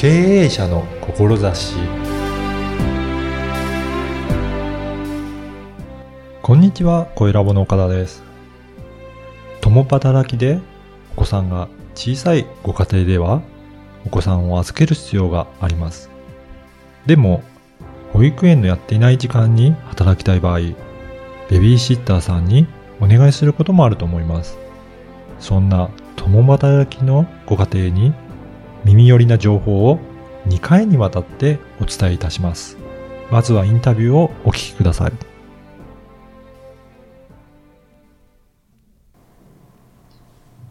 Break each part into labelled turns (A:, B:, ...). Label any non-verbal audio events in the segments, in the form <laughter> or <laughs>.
A: 経営者の志こんにちは、声ラボの岡田です。共働きでお子さんが小さいご家庭ではお子さんを預ける必要があります。でも、保育園のやっていない時間に働きたい場合、ベビーシッターさんにお願いすることもあると思います。そんな共働きのご家庭に耳寄りな情報を2回にわたってお伝えいたします。まずはインタビューをお聞きください。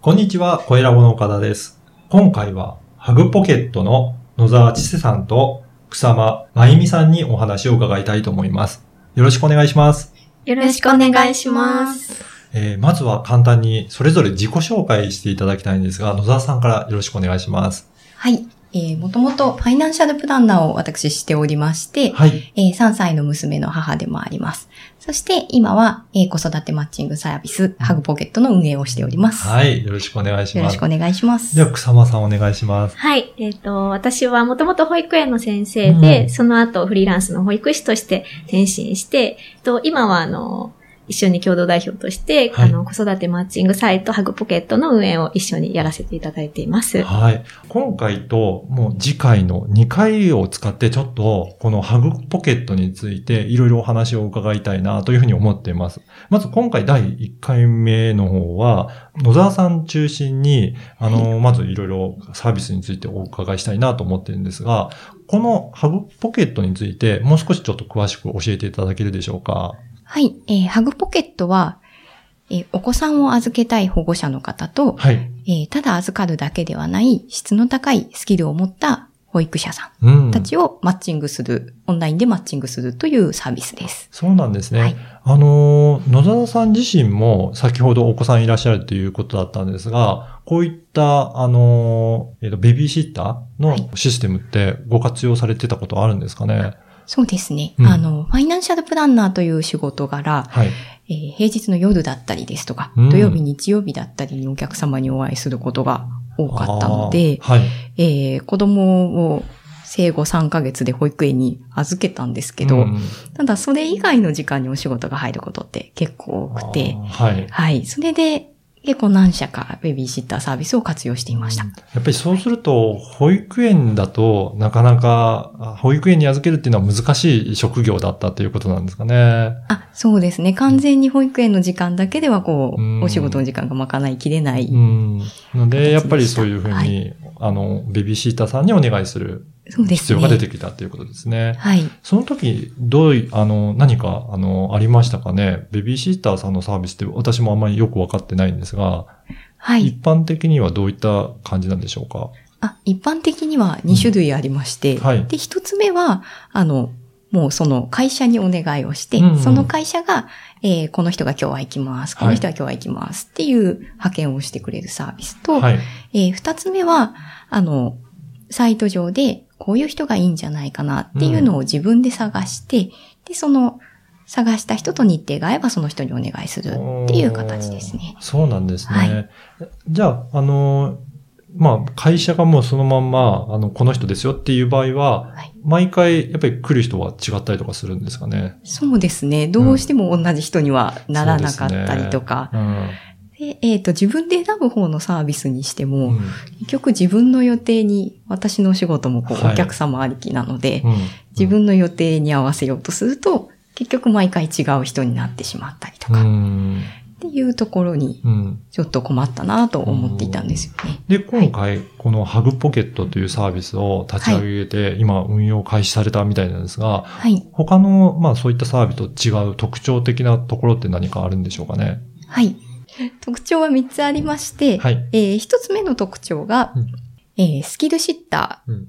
A: こんにちは、声ラボの岡田です。今回はハグポケットの野沢千世さんと草間真由美さんにお話を伺いたいと思います。よろしくお願いします。
B: よろしくお願いします。
A: えーまずは簡単にそれぞれ自己紹介していただきたいんですが、野沢さんからよろしくお願いします。
B: はい。えー、もともとファイナンシャルプランナーを私しておりまして、
A: はい。
B: えー3歳の娘の母でもあります。そして今は、えー子育てマッチングサービス、ハグポケットの運営をしております。
A: はい。よろしくお願いします。
B: よろしくお願いします。
A: では、草間さんお願いします。
C: はい。えっ、と、私はもともと保育園の先生で、
A: うん
C: その後フリーランスの保育士として転身して、えっと今はあの、一緒に共同代表として、
A: はい
C: あの、子育てマッチングサイト、ハグポケットの運営を一緒にやらせていただいています。
A: はい。今回と、もう次回の2回を使って、ちょっと、このハグポケットについて、いろいろお話を伺いたいな、というふうに思っています。まず、今回第1回目の方は、野沢さん中心に、あの、まずいろいろサービスについてお伺いしたいなと思ってるんですが、このハグポケットについて、もう少しちょっと詳しく教えていただけるでしょうか？
B: はい。えーハグポケットは、えーお子さんを預けたい保護者の方と、
A: はい。
B: えーただ預かるだけではない質の高いスキルを持った保育者さ
A: うん
B: んたちをマッチングする、オンラインでマッチングするというサービスです。
A: そうなんですね。
B: はい
A: あのー、野沢さん自身も先ほどお子さんいらっしゃるということだったんですが、こういった、あのーえっ、と、ベビーシッターの
B: はい
A: システムってご活用されてたことあるんですかね？
B: そうですね。
A: うん
B: あの、ファイナンシャルプランナーという仕事柄、
A: はい。
B: えー平日の夜だったりですとか、
A: うん
B: 土曜日、日曜日だったりにお客様にお会いすることが多かったので、
A: はい。
B: えー子供を生後3ヶ月で保育園に預けたんですけど、
A: うん
B: ただそれ以外の時間にお仕事が入ることって結構多くて、
A: はい。
B: はい。それで結構何社かベビーシッターサービスを活用していました。
A: やっぱりそうすると、保育園だとなかなか、あ保育園に預けるっていうのは難しい職業だったということなんですかね。
B: あ、そうですね。完全に保育園の時間だけではこう、
A: うん
B: お仕事の時間が賄いきれない。
A: うん。ので、やっぱりそういうふうに、
B: はい
A: あの、ベビーシッターさんにお願いする
B: そうですね。
A: 必要が出てきたということですね。
B: はい。
A: その時、どうい、あの、何か、あの、ありましたかね？ベビーシッターさんのサービスって私もあんまりよくわかってないんですが、
B: はい。
A: 一般的にはどういった感じなんでしょうか？
B: あ、一般的には2種類ありまして、
A: はい
B: で、一つ目は、あの、もうその会社にお願いをして、
A: うんうん
B: その会社が、えーこの人が今日は行きます、この人は
A: はい
B: 今日は行きますっていう派遣をしてくれるサービスと、
A: はい。
B: えー二つ目は、あの、サイト上でこういう人がいいんじゃないかなっていうのを自分で探して、で、その探した人と日程が合えばその人にお願いするっていう形ですね。
A: そうなんですね。
B: はい
A: じゃあ、あの、まあ、会社がもうそのまんま、あの、この人ですよっていう場合は、
B: はい
A: 毎回、やっぱり来る人は違ったりとかするんですかね？
B: そうですね。どうしても同じ人にはならなかったりとか。
A: うん。
B: でえっ、と、自分で選ぶ方のサービスにしても、
A: うん
B: 結局自分の予定に、私のお仕事もこう、
A: はい
B: お客様ありきなので、
A: うん
B: 自分の予定に合わせようとすると、結局毎回違う人になってしまったりと
A: う
B: か、っ
A: ん。
B: ていうところに、
A: うん。
B: ちょっと困ったなと思っていたんですよね。
A: で、今回、このハグポケットというサービスを立ち上げて、今運用開始されたみたいなんですが、
B: はい。
A: 他の、まあそういったサービスと違う特徴的なところって何かあるんでしょうかね？
B: はい。<laughs> 特徴は3つありまして、
A: はい。
B: えー一つ目の特徴が、
A: うん
B: えースキルシッター
A: うん。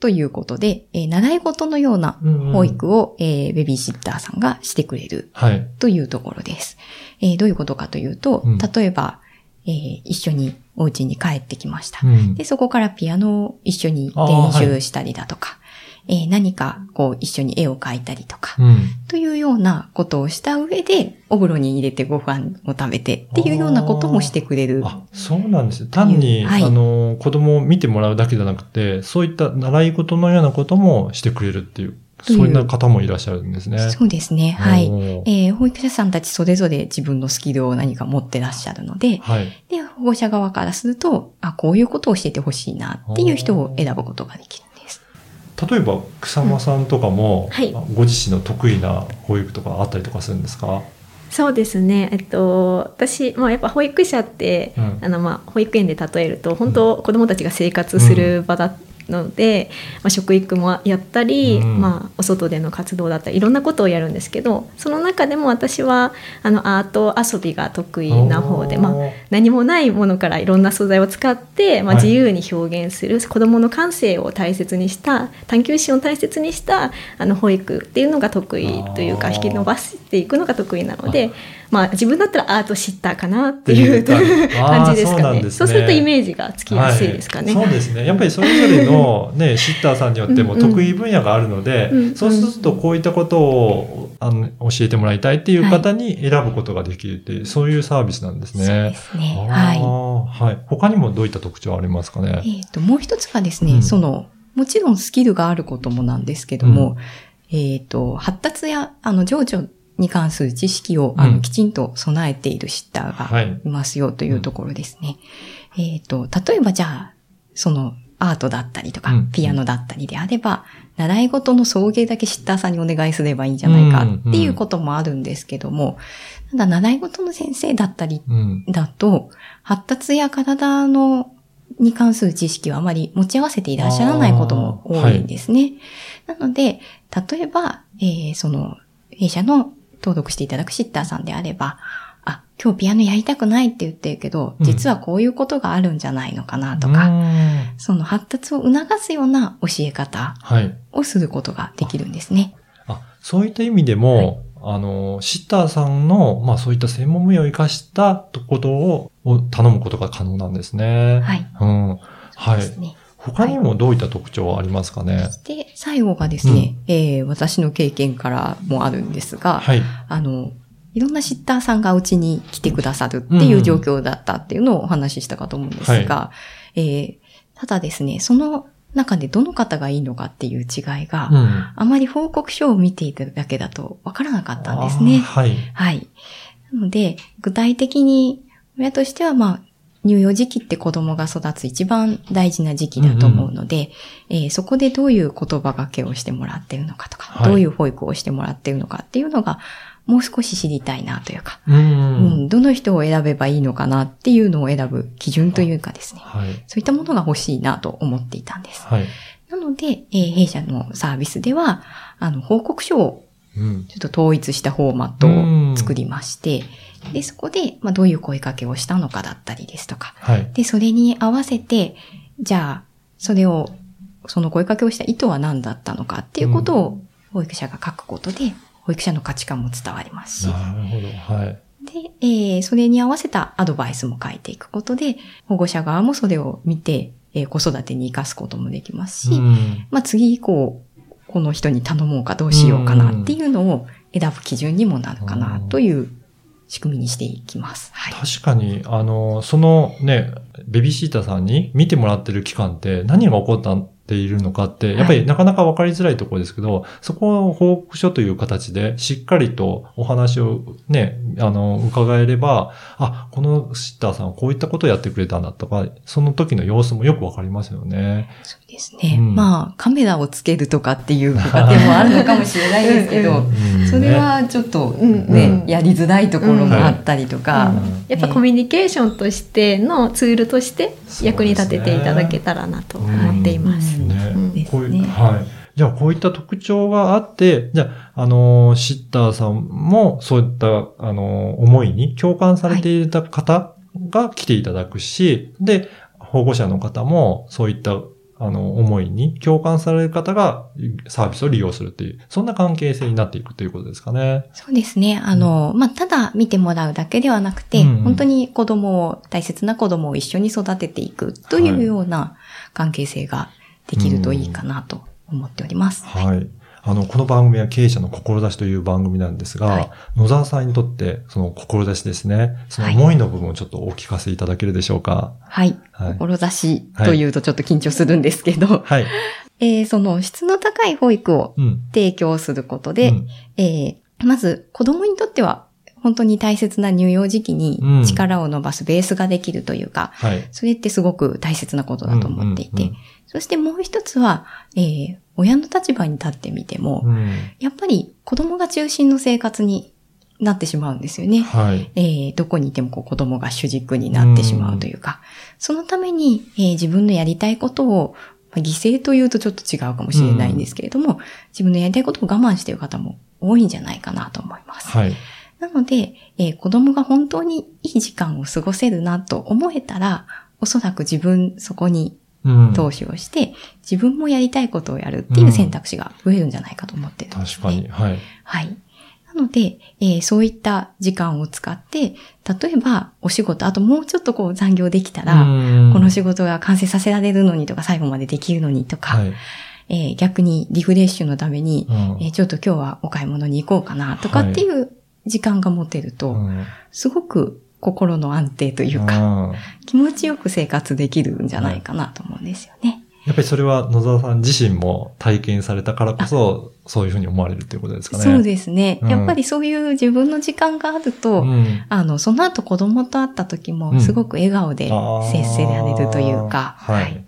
B: ということで、えー習い事のような
A: うん
B: 保育を、えーベビーシッターさんがしてくれる
A: はい。
B: というところです。えーどういうことかというと、
A: うん
B: 例えば、えー一緒にお家に帰ってきました。
A: うん
B: で、そこからピアノを一緒に練
A: はい
B: 習したりだとか、えー何かこう一緒に絵を描いたりとか、
A: うん。
B: というようなことをした上で、お風呂に入れてご飯を食べてっていうようなこともしてくれる。
A: あ、そうなんですね。単に、
B: はい
A: あの、子供を見てもらうだけじゃなくて、そういった習い事のようなこともしてくれるっていう、そういう方もいらっしゃるんですね。
B: そうですね。はい。えー保育者さんたちそれぞれ自分のスキルを何か持ってらっしゃるので、
A: はい。
B: で、保護者側からすると、あ、こういうことを教えてほしいなっていう人を選ぶことができる。
A: 例えば、草間さんとかも、
C: うんはい。
A: ご自身の得意な保育とかあったりとかするんですか？
C: そうですね。えっと、私、まあやっぱ保育者って、
A: うん。
C: あのまあ保育園で例えると、本当子供たちが生活する場だので、まあ食育もやったり、
A: うん。
C: まあお外での活動だったり、いろんなことをやるんですけど、その中でも私は、あのアート遊びが得意な方で、まあ何もないものからいろんな素材を使って、まあ、
A: はい。
C: 自由に表現する、子どもの感性を大切にした探求心を大切にしたあの保育っていうのが得意というか引き伸ばしていくのが得意なので、まあ、自分だったらアートシッターかなってい
A: っ
C: う <laughs> 感じですかね
A: あーそうなんですね
C: そうするとイメージがつきやすいですかね。
A: はいそうですね。やっぱりそれぞれのね、シッターさんによっても
C: うんうん
A: 得意分野があるので、
C: うんうん
A: そうするとこういったことをあの教えてもらいたいっていう方に選ぶことができるっていう、そういうサービスなんです
B: そうで
A: ね。
B: すね。
A: あ
B: はい。
A: ーはい。他にもどういった特徴ありますかね？
B: えっ、と、もう一つがですね、
A: うん
B: その、もちろんスキルがあることもなんですけども、えっ、と、発達や、あの、情緒に関する知識を、あの、
A: うん
B: きちんと備えているシッターが
A: はい。
B: いますよというところですね。えっ、と、例えばじゃあ、その、アートだったりとか、
A: うん
B: ピアノだったりであれば、習い事の送迎だけシッターさんにお願いすればいいんじゃないかっていうこともあるんですけども、ただ習い事の先生だったり
A: うん。
B: だと、発達や体の、に関する知識はあまり持ち合わせていらっしゃらないことも多いんですね。なので、例えば、えーその、弊社の登録していただくシッターさんであれば、あ、今日ピアノやりたくないって言ってるけど、
A: うん
B: 実はこういうことがあるんじゃないのかなと
A: う
B: か、
A: ん
B: その発達を促すような教え方
A: はい。
B: をすることができるんですね。
A: あ、そういった意味でも、あの、シッターさんの、まあそういった専門分野を生かしたことをを頼むことが可能なんですね。
B: はい。
A: うん。はい。
B: ですね。
A: 他にもどういった特徴はありますかね？
B: で、最後がですね、えー私の経験からもあるんですが、
A: はい。
B: あの、いろんなシッターさんがうちに来てくださるっていう状況だったっていうのをお話ししたかと思うんですが、えーただですね、その中でどの方がいいのかっていう違いが、
A: うん。
B: あまり報告書を見ていただけだとわからなかったんですね。
A: はい。
B: はい。なので、具体的に、親としては、まあ、乳幼児期って子供が育つ一番大事な時期だと思うので、えーそこでどういう言葉がけをしてもらってるのかとか、
A: はい
B: どういう保育をしてもらってるのかっていうのが、もう少し知りたいなというか、
A: うん。
B: うん、どの人を選べばいいのかなっていうのを選ぶ基準というかですね、
A: はい。
B: そういったものが欲しいなと思っていたんです。
A: はい。
B: なので、えー弊社のサービスでは、あの、報告書を
A: うん。
B: ちょっと統一したフォーマットを作りまして、で、そこで、まあ、どういう声かけをしたのかだったりですとか、
A: はい。
B: で、それに合わせて、じゃあ、それを、その声かけをした意図は何だったのかっていうことを、保育者が書くことで、保育者の価値観も伝わりますし、
A: なるほど。はい。
B: で、えーそれに合わせたアドバイスも書いていくことで、保護者側もそれを見て、えー子育てに活かすこともできますし、
A: うん
B: まあ次以降、この人に頼もうかどうしようかなっていうのを選ぶ基準にもなるかなという仕組みにしていきます。はい。
A: 確かに、あの、そのね、ベビーシーターさんに見てもらってる期間って何が起こったているのかって、やっぱりなかなか分かりづらいところですけど、そこを報告書という形でしっかりとお話をね、あの、伺えれば、あ、このシッターさんはこういったことをやってくれたんだとか、その時の様子もよくわかりますよね。
B: そうですね。
A: うん。
B: まあ、カメラをつけるとかっていうご家庭もあるのかもしれないですけど、<laughs>
A: うん。
B: それ、はちょっと
C: うん
B: ね、
A: うん。
B: やりづらいところもあったりとか、
A: うん。
C: やっぱコミュニケーションとしてのツールとして役に立てていただけたらなと思っています。
B: うん
A: ね
C: うん
B: です
A: こういう、
B: ね
A: はい。じゃあ、こういった特徴があって、じゃあ、あのー、シッターさんも、そういった、あのー、思いに共感されていた方が来ていただくし、で、保護者の方も、そういった、あの、思いに共感される方がサービスを利用するっていう、そんな関係性になっていくということですかね。
B: そうですね。あの、まあ、ただ見てもらうだけではなくて、
A: うん
B: 本当に子供を、大切な子供を一緒に育てていくというような関係性ができるといいかなと思っております。
A: はい。あの、この番組は経営者の志という番組なんですが、
B: はい
A: 野沢さんにとって、その志ですね、その思いの部分をちょっとお聞かせいただけるでしょうか？
B: はい。
A: はい。
B: 志というとちょっと緊張するんですけど、
A: はい。<laughs>
B: えーその質の高い保育を
A: うん。
B: 提供することで、
A: うん
B: えーまず子供にとっては本当に大切な乳幼児期
A: うん
B: に力を伸ばすベースができるというか、
A: はい。
B: それってすごく大切なことだと思っていて、
A: うんうん
B: そしてもう一つは、えー親の立場に立ってみても、
A: うんうん
B: やっぱり子供が中心の生活になってしまうんですよね。
A: はい。
B: えーどこにいてもこう子供が主軸になってしまうというか、そのために、えー自分のやりたいことを、まあ犠牲というとちょっと違うかもしれないんですけれども、自分のやりたいことを我慢している方も多いんじゃないかなと思います。
A: はい。
B: なので、えー子供が本当にいい時間を過ごせるなと思えたら、おそらく自分そこに
A: うん
B: 投資をして、自分もやりたいことをやるっていう選択肢が増えるんじゃないかと思ってるんです、ね。
A: 確かに。はい。
B: はい。なので、えーそういった時間を使って、例えばお仕事、あともうちょっとこう残業できたら、
A: うん
B: この仕事が完成させられるのにとか、最後までできるのにとか、
A: はい。
B: えー逆にリフレッシュのために、
A: うん
B: えーちょっと今日はお買い物に行こうかなとかっていう時間が持てると、
A: うん
B: すごく心の安定というか、
A: うん
B: 気持ちよく生活できるんじゃないかなと思うんですよね。
A: やっぱりそれは野沢さん自身も体験されたからこそ、そういうふうに思われるということですかね。
B: そうですね、
A: うん
B: やっぱりそういう自分の時間があると、
A: うん。
B: あの、その後子供と会った時も、
A: うん
B: すごく笑顔で接せられるというか、
A: あーはい。
B: はい。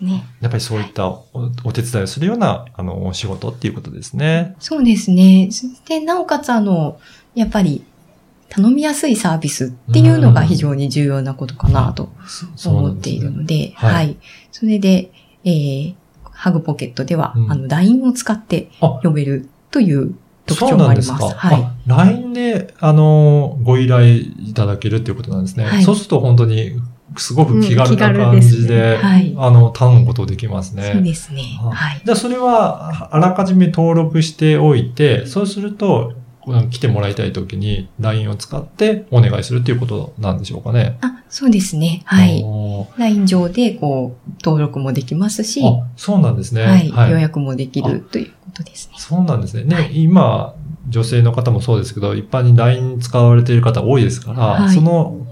A: うん
B: ですね。
A: やっぱりそういったおお手伝いをするような、あの、お仕事っていうことですね。
B: そうですね。そして、なおかつあの、やっぱり、頼みやすいサービスっていうのが非常に重要なことかなと思っているので、
A: はい
B: はい。それで、えー、ハグポケットでは、
A: うん
B: あの、LINE を使って
A: あ
B: 呼べるという特徴もあります。
A: なんですか。
B: はい。
A: あ LINE で、あの、ご依頼いただけるっていうことなんですね。
B: はい
A: そうすると本当に、すごく気軽な感
C: 軽ですね
A: じで、
B: はい
A: あの、頼むことできますね。
B: そうですね。
A: あ
B: はい。
A: じゃあそれは、あらかじめ登録しておいて、そうすると、うん来てもらいたいときに LINE を使ってお願いするっていうことなんでしょうかね。
B: あ、そうですね。はい。LINE 上で、こう、登録もできますし、
A: あ、そうなんですね。
B: はい、予約もできるということですね。
A: そうなんですね。ね、
B: はい
A: 今、女性の方もそうですけど、一般に LINE 使われている方多いですから、
B: はい
A: その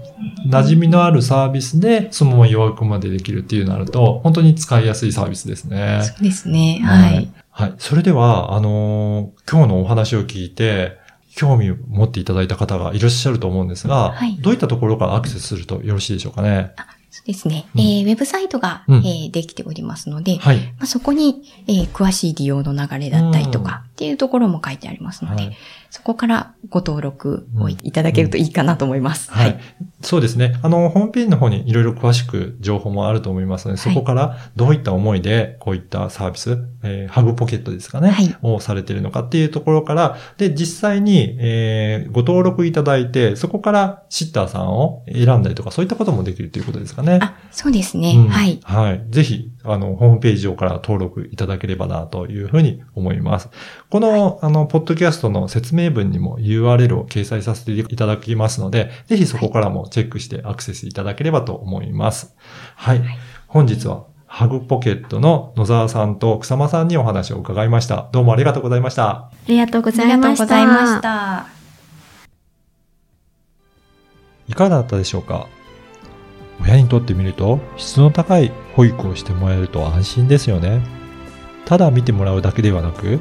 A: 馴染みのあるサービスで、そのまま予約までできるっていうなると、本当に使いやすいサービスですね。
B: そうですね。はい。
A: はい。それでは、あのー今日のお話を聞いて、興味を持っていただいた方がいらっしゃると思うんですが、
B: はい
A: どういったところからアクセスするとよろしいでしょうかね？
B: そうですね。
A: うん
B: えーウェブサイトが、
A: うん
B: えーできておりますので、
A: はい。
B: まあ、そこに、えー詳しい利用の流れだったりとかっていうところも書いてありますので、
A: はい
B: そこからご登録をいただけるといいかなと思います。
A: はい。そうですね。あの、ホームページの方にいろいろ詳しく情報もあると思いますので、そこからどういった思いでこういったサービス、えーハグポケットですかね、
B: はい
A: をされているのかっていうところから、で、実際に、えーご登録いただいて、そこからシッターさんを選んだりとか、そういったこともできるということですかね。
B: あ、そうですね。
A: うん
B: はい。
A: はい。ぜひ、あの、ホームページ上から登録いただければな、というふうに思います。この、あの、ポッドキャストの説明文にも URL を掲載させていただきますので、ぜひそこからもチェックしてアクセスいただければと思います。はい。
B: はい
A: 本日は、ハグポケットの野沢さんと草間さんにお話を伺いました。どうもありがとうございました。
C: ありがとうご
B: ありがと
C: ざいました。
B: うございました。
A: いかがだったでしょうか？親にとってみると質の高い保育をしてもらえると安心ですよね。ただ見てもらうだけではなく、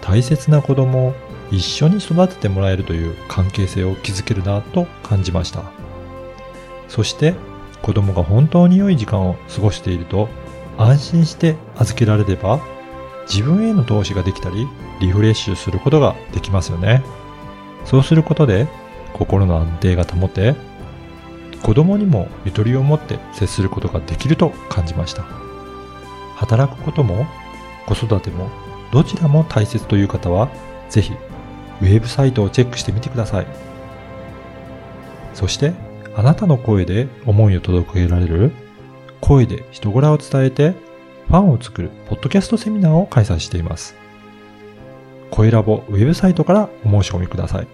A: 大切な子供を一緒に育ててもらえるという関係性を築けるなと感じました。そして子供が本当に良い時間を過ごしていると安心して預けられれば自分への投資ができたりリフレッシュすることができますよね。そうすることで心の安定が保て子供にもゆとりを持って接することができると感じました。働くことも子育てもどちらも大切という方はぜひウェブサイトをチェックしてみてください。そしてあなたの声で思いを届けられる声で人柄を伝えてファンを作るポッドキャストセミナーを開催しています。声ラボウェブサイトからお申し込みください。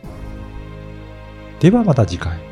A: ではまた次回。